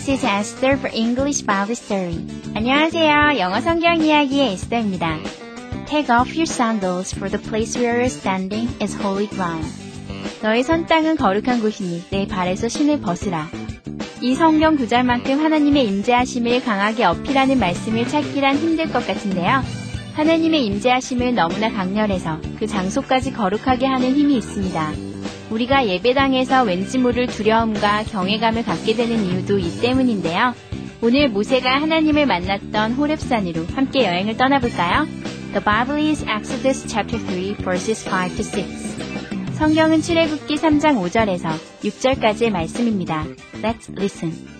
This is Esther for English Bible Story. 안녕하세요. 영어 성경 이야기의 에스더입니다. Take off your sandals, for the place where you're standing is holy ground. 너의 선 땅은 거룩한 곳이니 내 발에서 신을 벗으라. 이 성경 구절만큼 하나님의 임재하심을 강하게 어필하는 말씀을 찾기란 힘들 것 같은데요. 하나님의 임재하심을 너무나 강렬해서 그 장소까지 거룩하게 하는 힘이 있습니다. 우리가 예배당에서 왠지 모를 두려움과 경외감을 갖게 되는 이유도 이 때문인데요. 오늘 모세가 하나님을 만났던 호렙산으로 함께 여행을 떠나볼까요? The Bible is Exodus chapter 3 verses 5 to 6. 성경은 출애굽기 3장 5절에서 6절까지의 말씀입니다. Let's listen.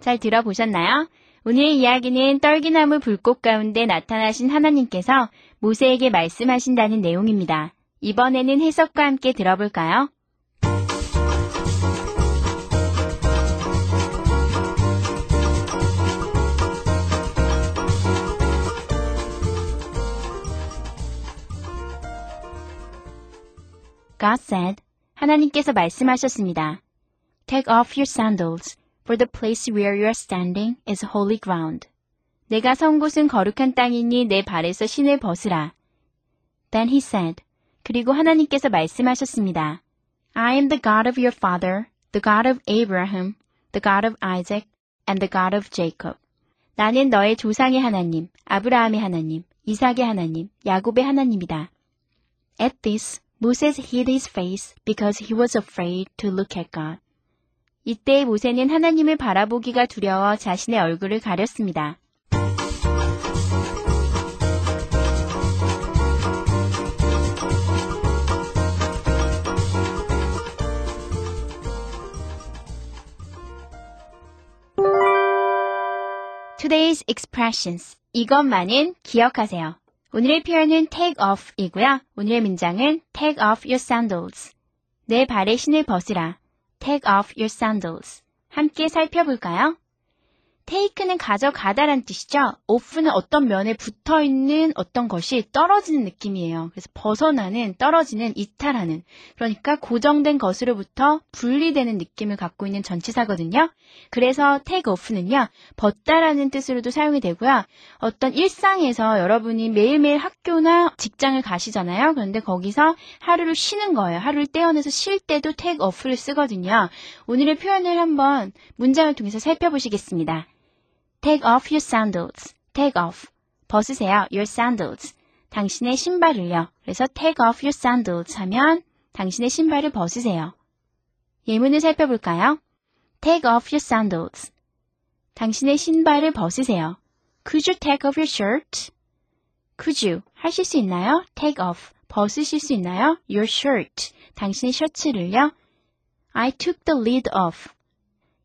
잘 들어보셨나요? 오늘 이야기는 떨기나무 불꽃 가운데 나타나신 하나님께서 모세에게 말씀하신다는 내용입니다. 이번에는 해석과 함께 들어볼까요? God said, 하나님께서 말씀하셨습니다. Take off your sandals, for the place where you are standing is holy ground. 내가 선 곳은 거룩한 땅이니 내 발에서 신을 벗으라. Then he said, 그리고 하나님께서 말씀하셨습니다. I am the God of your father, the God of Abraham, the God of Isaac, and the God of Jacob. 나는 너의 조상의 하나님, 아브라함의 하나님, 이삭의 하나님, 야곱의 하나님이다. At this, Moses hid his face because he was afraid to look at God. 이때 모세는 하나님을 바라보기가 두려워 자신의 얼굴을 가렸습니다. Today's expressions. 이것만은 기억하세요. 오늘의 표현은 take off 이고요. 오늘의 문장은 take off your sandals. 내 발에 신을 벗으라. take off your sandals. 함께 살펴볼까요? Take는 가져가다란 뜻이죠. off는 어떤 면에 붙어 있는 어떤 것이 떨어지는 느낌이에요. 그래서 벗어나는, 떨어지는, 이탈하는. 그러니까 고정된 것으로부터 분리되는 느낌을 갖고 있는 전치사거든요. 그래서 take off는요, 벗다라는 뜻으로도 사용이 되고요. 어떤 일상에서 여러분이 매일매일 학교나 직장을 가시잖아요. 그런데 거기서 하루를 쉬는 거예요. 하루를 떼어내서 쉴 때도 take off를 쓰거든요. 오늘의 표현을 한번 문장을 통해서 살펴보시겠습니다. Take off your sandals. Take off. 벗으세요. Your sandals. 당신의 신발을요. 그래서 take off your sandals 하면 당신의 신발을 벗으세요. 예문을 살펴볼까요? Take off your sandals. 당신의 신발을 벗으세요. Could you take off your shirt? Could you 하실 수 있나요? Take off. 벗으실 수 있나요? Your shirt. 당신의 셔츠를요. I took the lid off.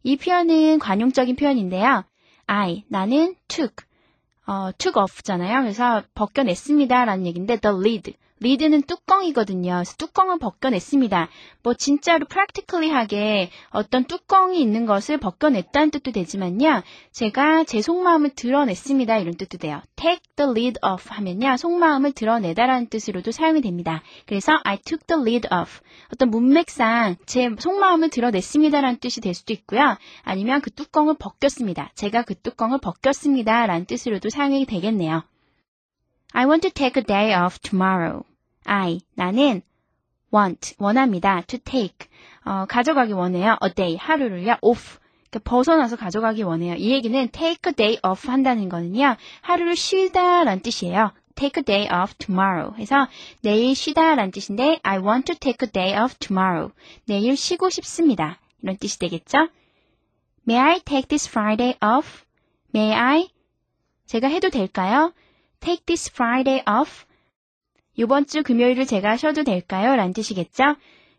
이 표현은 관용적인 표현인데요. I, 나는 took, 어, took off잖아요. 그래서 벗겨냈습니다. 라는 얘기인데, the lid, lid는 뚜껑이거든요. 그래서 뚜껑을 벗겨냈습니다. 뭐 진짜로 practically하게 어떤 뚜껑이 있는 것을 벗겨냈다는 뜻도 되지만요. 제가 제 속마음을 드러냈습니다. 이런 뜻도 돼요. take the lid off 하면요. 속마음을 드러내다라는 뜻으로도 사용이 됩니다. 그래서 I took the lid off. 어떤 문맥상 제 속마음을 드러냈습니다라는 뜻이 될 수도 있고요. 아니면 그 뚜껑을 벗겼습니다. 제가 그 뚜껑을 벗겼습니다라는 뜻으로도 사용이 되겠네요. I want to take a day off tomorrow. I, 나는 want, 원합니다. to take, 어, 가져가기 원해요. a day, 하루를요. off, 그러니까 벗어나서 가져가기 원해요. 이 얘기는 take a day off 한다는 거는요. 하루를 쉬다라는 뜻이에요. take a day off tomorrow. 해서 내일 쉬다라는 뜻인데 I want to take a day off tomorrow. 내일 쉬고 싶습니다. 이런 뜻이 되겠죠? May I take this Friday off? May I? 제가 해도 될까요? Take this Friday off? 이번 주 금요일을 제가 쉬어도 될까요? 라는 뜻이겠죠?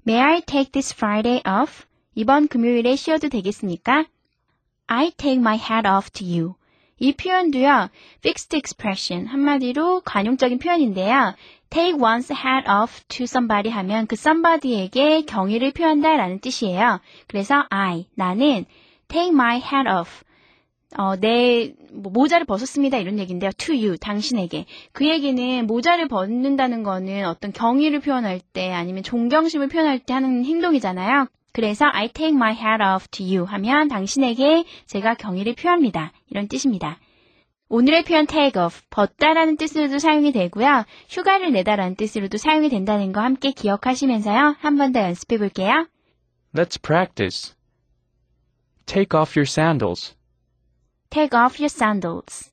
May I take this Friday off? 이번 금요일에 쉬어도 되겠습니까? I take my hat off to you. 이 표현도요, fixed expression, 한마디로 관용적인 표현인데요. take one's hat off to somebody 하면 그 somebody에게 경의를 표한다 라는 뜻이에요. 그래서 I, 나는 take my hat off. 어, 내 뭐, 모자를 벗었습니다 이런 얘기인데요. to you 당신에게 그 얘기는 모자를 벗는다는 거는 어떤 경의를 표현할 때 아니면 존경심을 표현할 때 하는 행동이잖아요. 그래서 I take my hat off to you 하면 당신에게 제가 경의를 표합니다. 이런 뜻입니다. 오늘의 표현 take off, 벗다라는 뜻으로도 사용이 되고요. 휴가를 내다라는 뜻으로도 사용이 된다는 거 함께 기억하시면서요. 한 번 더 연습해 볼게요. Let's practice. Take off your sandals. Take off your sandals.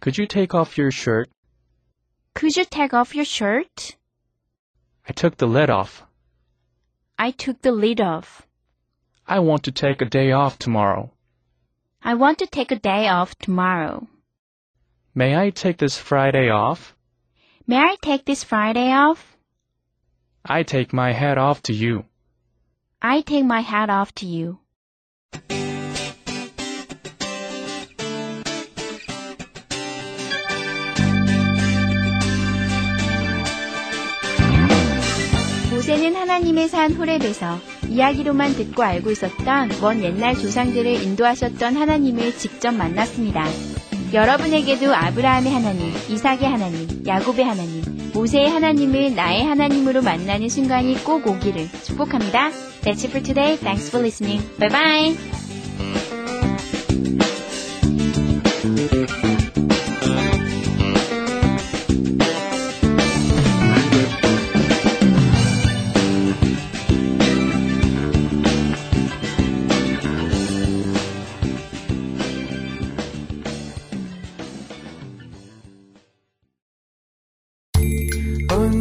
Could you take off your shirt? Could you take off your shirt? I took the lid off. I took the lid off. I want to take a day off tomorrow. I want to take a day off tomorrow. May I take this Friday off? May I take this Friday off? I take my hat off to you. I take my hat off to you. 모세는 하나님의 산 호렙에서 이야기로만 듣고 알고 있었던 먼 옛날 조상들을 인도하셨던 하나님을 직접 만났습니다. 여러분에게도 아브라함의 하나님, 이삭의 하나님, 야곱의 하나님, 모세의 하나님을 나의 하나님으로 만나는 순간이 꼭 오기를 축복합니다. That's it for today. Thanks for listening. Bye bye.